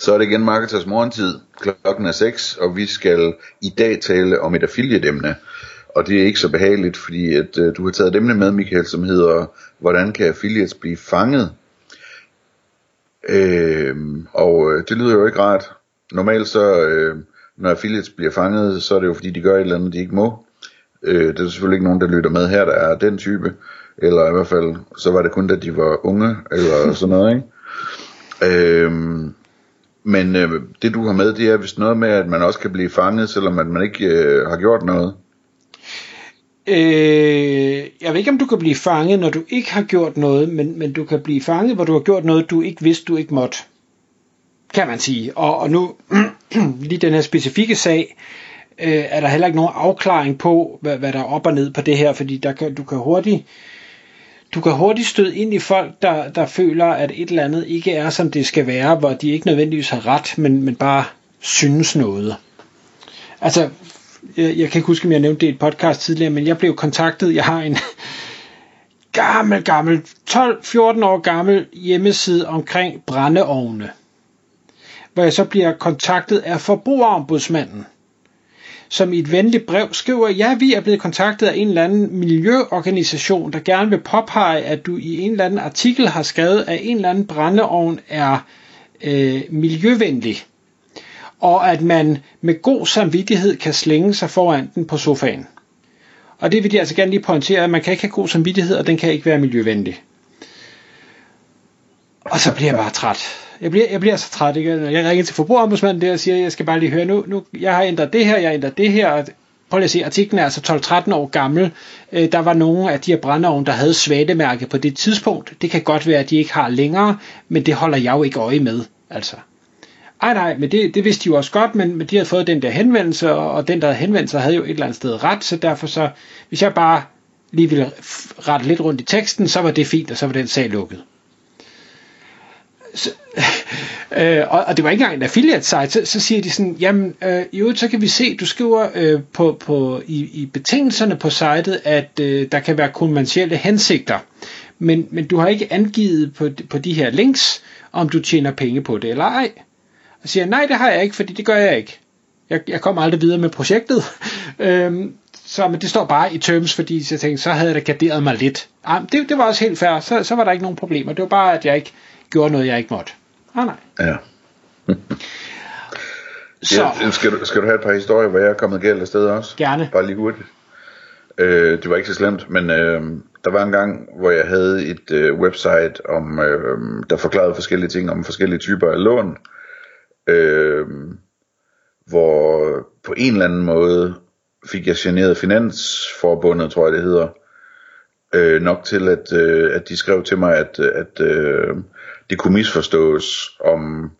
Så er det igen Marketers morgentid. Klokken er 6, og vi skal i dag tale om et affiliate-emne. Og det er ikke så behageligt, fordi at, uh, du har taget et emne med, Michael, som hedder, hvordan kan affiliates blive fanget? Øh, og øh, det lyder jo ikke rart. Normalt så, øh, når affiliates bliver fanget, så er det jo fordi, de gør et eller andet, de ikke må. Øh, det er selvfølgelig ikke nogen, der lytter med her, der er den type. Eller i hvert fald, så var det kun da de var unge, eller sådan noget, ikke? Øh, men øh, det du har med, det er vist noget med, at man også kan blive fanget, selvom at man ikke øh, har gjort noget. Øh, jeg ved ikke, om du kan blive fanget, når du ikke har gjort noget, men, men du kan blive fanget, hvor du har gjort noget, du ikke vidste, du ikke måtte. Kan man sige. Og, og nu, lige den her specifikke sag, øh, er der heller ikke nogen afklaring på, hvad, hvad der er op og ned på det her, fordi der kan, du kan hurtigt du kan hurtigt støde ind i folk, der, der føler, at et eller andet ikke er, som det skal være, hvor de ikke nødvendigvis har ret, men, men bare synes noget. Altså, jeg, jeg kan ikke huske, om jeg nævnte det i et podcast tidligere, men jeg blev kontaktet, jeg har en gammel, gammel, 12-14 år gammel hjemmeside omkring brændeovne, hvor jeg så bliver kontaktet af forbrugerombudsmanden, som i et venligt brev skriver, ja, vi er blevet kontaktet af en eller anden miljøorganisation, der gerne vil påpege, at du i en eller anden artikel har skrevet, at en eller anden brændeovn er øh, miljøvenlig, og at man med god samvittighed kan slænge sig foran den på sofaen. Og det vil de altså gerne lige pointere, at man kan ikke have god samvittighed, og den kan ikke være miljøvenlig. Og så bliver jeg bare træt. Jeg bliver, jeg bliver så træt, ikke? Jeg ringer til forbrugerombudsmanden der og siger, jeg skal bare lige høre nu, nu jeg har ændret det her, jeg har ændret det her. Prøv lige at se, artiklen er altså 12-13 år gammel. Øh, der var nogle af de her brændeovne, der havde svatemærke på det tidspunkt. Det kan godt være, at de ikke har længere, men det holder jeg jo ikke øje med, altså. Ej nej, men det, det vidste de jo også godt, men, men de havde fået den der henvendelse, og den der havde henvendt sig havde jo et eller andet sted ret, så derfor så, hvis jeg bare lige ville rette lidt rundt i teksten, så var det fint, og så var den sag lukket. Så, øh, og, og det var ikke engang en affiliate site, så, så siger de sådan, jamen øh, jo, så kan vi se, du skriver øh, på, på, i, i betingelserne på sitet, at øh, der kan være kommersielle hensigter, men, men du har ikke angivet på, på de her links, om du tjener penge på det eller ej. Og siger, nej, det har jeg ikke, fordi det gør jeg ikke. Jeg, jeg kommer aldrig videre med projektet. øhm, så men det står bare i terms, fordi jeg tænkte, så havde jeg da garderet mig lidt. Ah, det, det var også helt fair, så, så var der ikke nogen problemer. Det var bare, at jeg ikke gjorde noget, jeg ikke måtte. Ah, nej. Ja. Så. Ja, skal, du, skal du have et par historier, hvor jeg er kommet galt af sted også? Gerne. Bare lige hurtigt. Øh, det var ikke så slemt, men øh, der var en gang, hvor jeg havde et øh, website, om, øh, der forklarede forskellige ting om forskellige typer af lån. Øh, hvor på en eller anden måde fik jeg generet Finansforbundet, tror jeg det hedder, øh, nok til, at, øh, at de skrev til mig, at, at øh, det kunne misforstås, om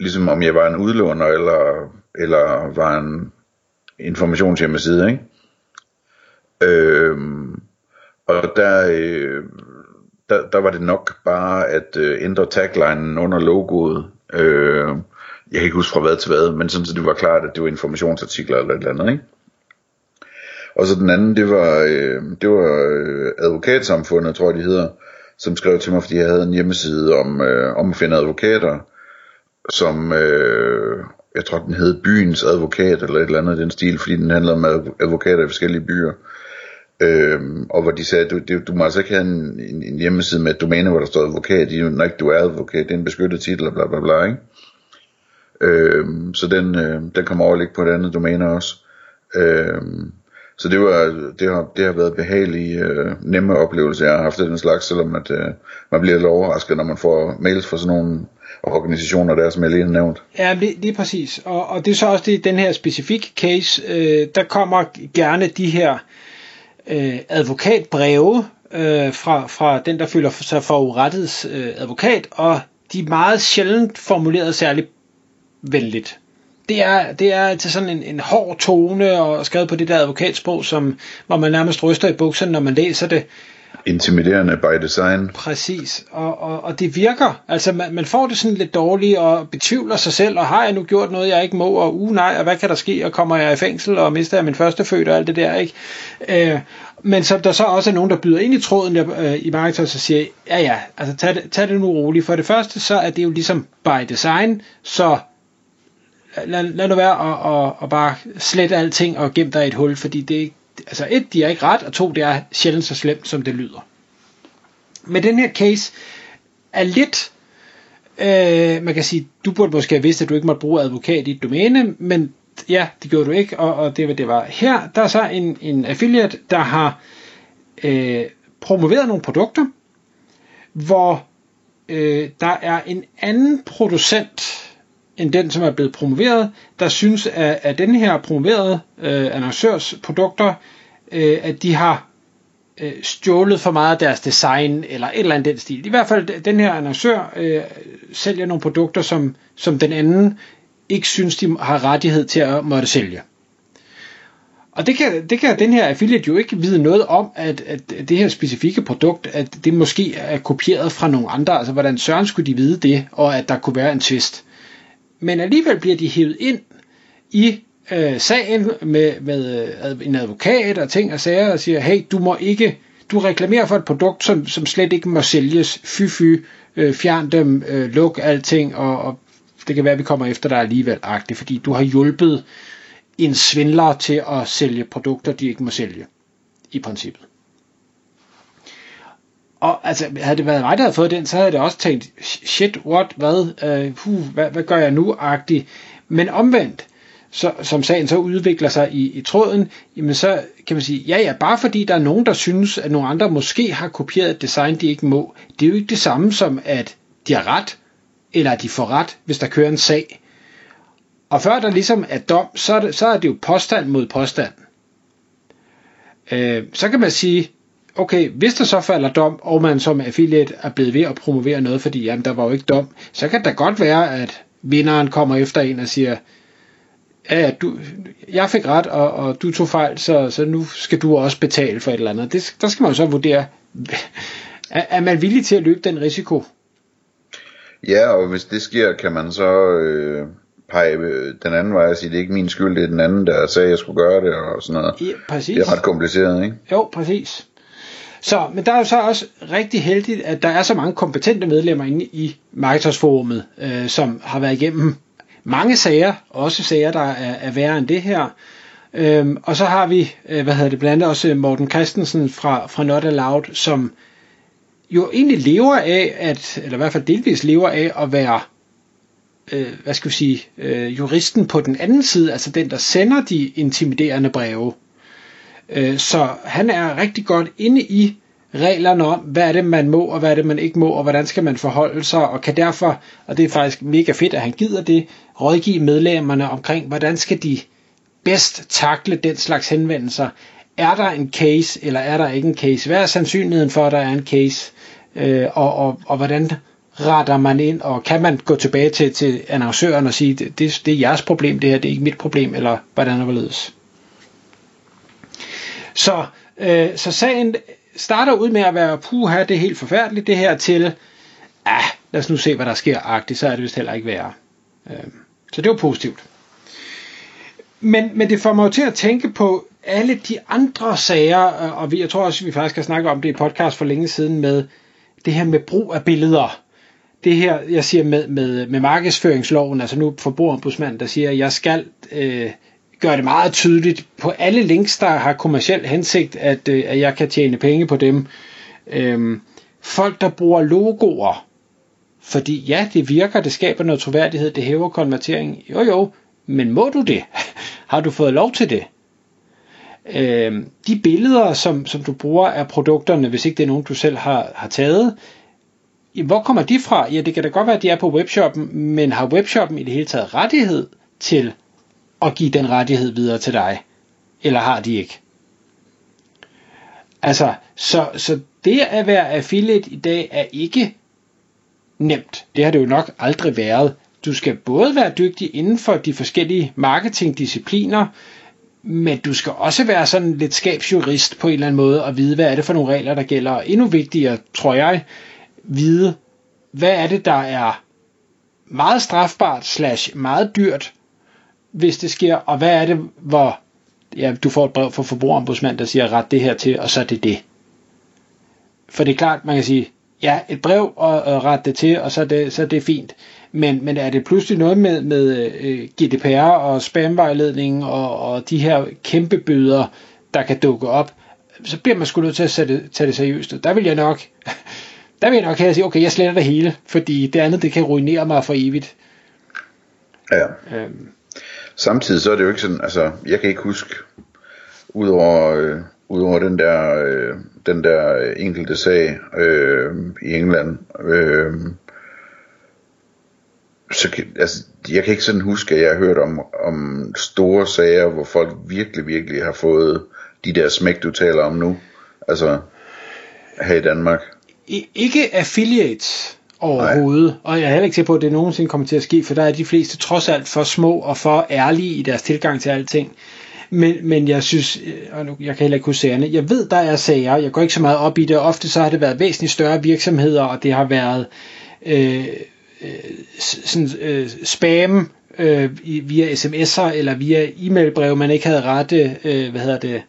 ligesom om jeg var en udlåner, eller, eller var en informationshjemmeside, ikke? Øhm, og der, øh, der, der var det nok bare at øh, ændre taglinen under logoet. Øh, jeg kan ikke huske fra hvad til hvad, men sådan så det var klart, at det var informationsartikler eller et eller andet, ikke? Og så den anden, det var, øh, det var øh, advokatsamfundet, tror jeg de hedder, som skrev til mig, fordi jeg havde en hjemmeside om, øh, om at finde advokater, som, øh, jeg tror den hed Byens Advokat, eller et eller andet i den stil, fordi den handlede om advokater i forskellige byer. Øhm, og hvor de sagde, at du, du, du må altså ikke have en, en, en hjemmeside med et domæne, hvor der står advokat, når ikke du er advokat, det er en beskyttet titel, og bla bla bla, ikke? Øhm, så den, øh, den kommer over at ligge på et andet domæne også. Øhm, så det, var, det, har, det har været behagelige, øh, nemme oplevelser, jeg har haft den slags, selvom at, øh, man bliver lidt overrasket, når man får mails fra sådan nogle organisationer der, som jeg lige har nævnt. Ja, det, det er præcis. Og, og det er så også det, den her specifikke case, øh, der kommer gerne de her øh, advokatbreve øh, fra, fra den, der føler sig forurettets øh, advokat, og de er meget sjældent formuleret særligt venligt det er, det er til sådan en, en hård tone og skrevet på det der advokatsprog, som, hvor man nærmest ryster i bukserne, når man læser det. Intimiderende by design. Præcis, og, og, og det virker. Altså man, man får det sådan lidt dårligt og betvivler sig selv, og har jeg nu gjort noget, jeg ikke må, og uh nej, og hvad kan der ske, og kommer jeg i fængsel, og mister jeg min første født og alt det der, ikke? Øh, men så der så også er nogen, der byder ind i tråden der, øh, i marketing, og siger, ja ja, altså tag det, tag det nu roligt. For det første, så er det jo ligesom by design, så lad, lad nu være og, og, og bare slet alting og gem dig i et hul, fordi det altså et, de er ikke ret, og to, det er sjældent så slemt, som det lyder. Men den her case er lidt, øh, man kan sige, du burde måske have vidst, at du ikke måtte bruge advokat i et domæne, men ja, det gjorde du ikke, og, og det var det var. Her, der er så en, en affiliate, der har øh, promoveret nogle produkter, hvor øh, der er en anden producent end den, som er blevet promoveret, der synes, at, at den her promoverede øh, annoncørs produkter, øh, at de har øh, stjålet for meget af deres design, eller et eller andet den stil. I hvert fald, den her annoncør øh, sælger nogle produkter, som, som den anden ikke synes, de har rettighed til at måtte sælge. Og det kan, det kan den her affiliate jo ikke vide noget om, at, at det her specifikke produkt, at det måske er kopieret fra nogle andre. Altså, hvordan søren skulle de vide det, og at der kunne være en twist. Men alligevel bliver de hævet ind i øh, sagen med, med øh, en advokat og ting og sager, og siger, hey, du må ikke, du reklamerer for et produkt, som, som slet ikke må sælges, fy fy, øh, fjern dem, øh, luk alting, og, og det kan være, at vi kommer efter dig alligevel, agtigt, fordi du har hjulpet en svindler til at sælge produkter, de ikke må sælge, i princippet. Og altså, havde det været mig, der havde fået den, så havde det også tænkt, shit, what, hvad, øh, uh, huh, hvad, hvad gør jeg nu, agtigt. Men omvendt, så, som sagen så udvikler sig i, i tråden, jamen så kan man sige, ja ja, bare fordi der er nogen, der synes, at nogle andre måske har kopieret et design, de ikke må, det er jo ikke det samme som, at de har ret, eller at de får ret, hvis der kører en sag. Og før der ligesom er dom, så er det, så er det jo påstand mod påstand. Øh, så kan man sige, okay, hvis der så falder dom, og man som affiliate er blevet ved at promovere noget, fordi jamen, der var jo ikke dom, så kan det godt være, at vinderen kommer efter en og siger, ja, du, jeg fik ret, og, og du tog fejl, så, så nu skal du også betale for et eller andet. Det, der skal man jo så vurdere, er, er man villig til at løbe den risiko? Ja, og hvis det sker, kan man så øh, pege den anden vej og sige, det er ikke min skyld, det er den anden, der sagde, at jeg skulle gøre det, og sådan noget. Ja, præcis. Det er ret kompliceret, ikke? Jo, præcis. Så, men der er jo så også rigtig heldigt, at der er så mange kompetente medlemmer inde i Marketersforumet, øh, som har været igennem mange sager, også sager, der er, er værre end det her. Øhm, og så har vi, øh, hvad hedder det, blandt andet også Morten Christensen fra, fra Not Allowed, som jo egentlig lever af, at, eller i hvert fald delvis lever af at være, øh, hvad skal vi sige, øh, juristen på den anden side, altså den, der sender de intimiderende breve. Øh, så han er rigtig godt inde i reglerne om, hvad er det, man må, og hvad er det, man ikke må, og hvordan skal man forholde sig, og kan derfor, og det er faktisk mega fedt, at han gider det, rådgive medlemmerne omkring, hvordan skal de bedst takle den slags henvendelser. Er der en case, eller er der ikke en case? Hvad er sandsynligheden for, at der er en case? Øh, og, og, og hvordan retter man ind, og kan man gå tilbage til, til annoncøren og sige, det, det, det er jeres problem, det her, det er ikke mit problem, eller hvordan er det så, øh, så sagen starter ud med at være, puha, det er helt forfærdeligt, det her til, ah, lad os nu se, hvad der sker, agtigt, så er det vist heller ikke værre. Øh, så det var positivt. Men, men det får mig jo til at tænke på alle de andre sager, øh, og vi, jeg tror også, vi faktisk har snakket om det i podcast for længe siden med det her med brug af billeder. Det her, jeg siger med, med, med markedsføringsloven, altså nu forbrugerombudsmanden, der siger, at jeg skal øh, gør det meget tydeligt på alle links, der har kommersiel hensigt, at, øh, at jeg kan tjene penge på dem. Øhm, folk, der bruger logoer, fordi ja, det virker, det skaber noget troværdighed, det hæver konvertering. Jo jo, men må du det? Har du fået lov til det? Øh, de billeder, som, som du bruger af produkterne, hvis ikke det er nogen, du selv har, har taget, hvor kommer de fra? Ja, det kan da godt være, at de er på webshoppen, men har webshoppen i det hele taget rettighed til at give den rettighed videre til dig? Eller har de ikke? Altså, så, så det at være affiliate i dag er ikke nemt. Det har det jo nok aldrig været. du skal både være dygtig inden for de forskellige marketingdiscipliner, men du skal også være sådan lidt skabsjurist på en eller anden måde, og vide, hvad er det for nogle regler, der gælder. Og endnu vigtigere, tror jeg, vide, hvad er det, der er meget strafbart slash meget dyrt, hvis det sker, og hvad er det, hvor ja, du får et brev fra forbrugerombudsmand, der siger, ret det her til, og så er det det. For det er klart, man kan sige, ja, et brev og, og ret det til, og så er det, så er det fint. Men, men er det pludselig noget med, med øh, GDPR og spamvejledning og, og de her kæmpe bøder, der kan dukke op, så bliver man sgu nødt til at sætte, tage det seriøst. Der vil jeg nok, der vil jeg nok have at sige, okay, jeg sletter det hele, fordi det andet, det kan ruinere mig for evigt. Ja. Øhm. Samtidig så er det jo ikke sådan, altså, jeg kan ikke huske, udover, øh, udover den der, øh, den der enkelte sag øh, i England, øh, så, altså, jeg kan ikke sådan huske, at jeg har hørt om, om store sager, hvor folk virkelig, virkelig har fået de der smæk, du taler om nu. Altså, her i Danmark. I, ikke affiliates overhovedet, Nej. og jeg er heller ikke sikker på, at det nogensinde kommer til at ske, for der er de fleste trods alt for små og for ærlige i deres tilgang til alting. Men, men jeg synes, øh, og nu, jeg kan heller ikke huske sagerne, jeg ved, der er sager, jeg går ikke så meget op i det, ofte så har det været væsentligt større virksomheder, og det har været øh, øh, sådan, øh, spam øh, via sms'er eller via e-mailbrev, man ikke havde rette, øh, hvad hedder det,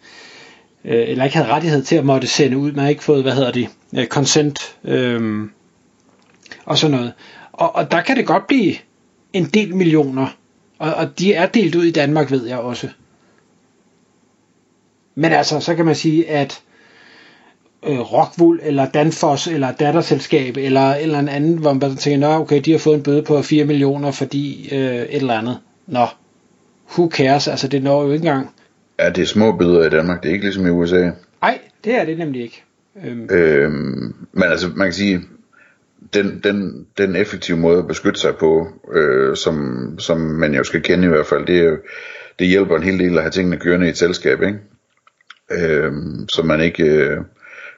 øh, eller ikke havde rettighed til at måtte sende ud, man har ikke fået, hvad hedder det, øh, consent, øh, og sådan noget. Og, og der kan det godt blive en del millioner, og, og de er delt ud i Danmark, ved jeg også. Men altså, så kan man sige, at øh, Rockwool eller Danfoss eller datterselskab eller eller en anden, hvor man tænker, nå okay, de har fået en bøde på 4 millioner, fordi øh, et eller andet. Nå, who cares, altså det når jo ikke engang. Ja, det er små bøder i Danmark, det er ikke ligesom i USA. Nej, det er det nemlig ikke. Øhm. Øhm, men altså, man kan sige, den, den, den effektive måde at beskytte sig på, øh, som, som man jo skal kende i hvert fald, det, det hjælper en hel del at have tingene kørende i et selskab, ikke? Øh, så man ikke øh,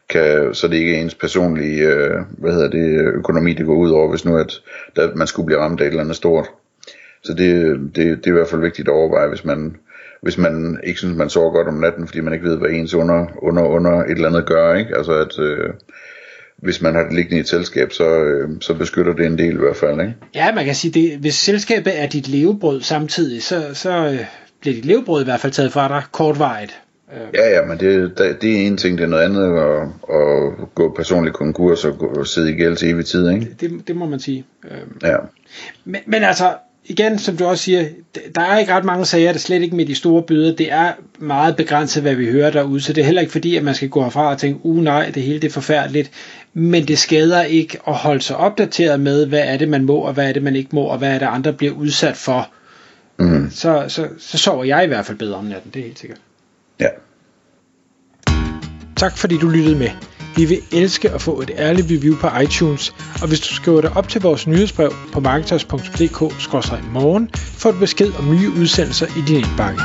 kan, så det ikke er ens personlige, øh, hvad hedder det, økonomi, det går ud over, hvis nu at, der, man skulle blive ramt af et eller andet stort. Så det, det, det er i hvert fald vigtigt at overveje, hvis man, hvis man ikke synes, man sover godt om natten, fordi man ikke ved, hvad ens under, under, under et eller andet gør, ikke? Altså at, øh, hvis man har det liggende i et selskab, så, øh, så beskytter det en del i hvert fald, ikke? Ja, man kan sige, det, hvis selskabet er dit levebrød samtidig, så, så øh, bliver dit levebrød i hvert fald taget fra dig kortvarigt. Øh. Ja, ja, men det, det er en ting, det er noget andet at, at gå personlig konkurs og, sidde i gæld til evig tid, ikke? Det, det må man sige. Øh. Ja. Men, men altså, igen, som du også siger, der er ikke ret mange sager, der er slet ikke med de store bøder. Det er meget begrænset, hvad vi hører derude, så det er heller ikke fordi, at man skal gå herfra og tænke, uh nej, det hele det er forfærdeligt. Men det skader ikke at holde sig opdateret med, hvad er det, man må, og hvad er det, man ikke må, og hvad er det, andre bliver udsat for. Mm. Så, så, så sover jeg i hvert fald bedre om natten, det er helt sikkert. Ja. Tak fordi du lyttede med. Vi vil elske at få et ærligt review på iTunes, og hvis du skriver dig op til vores nyhedsbrev på marketers.dk-morgen, får du besked om nye udsendelser i din indbakke.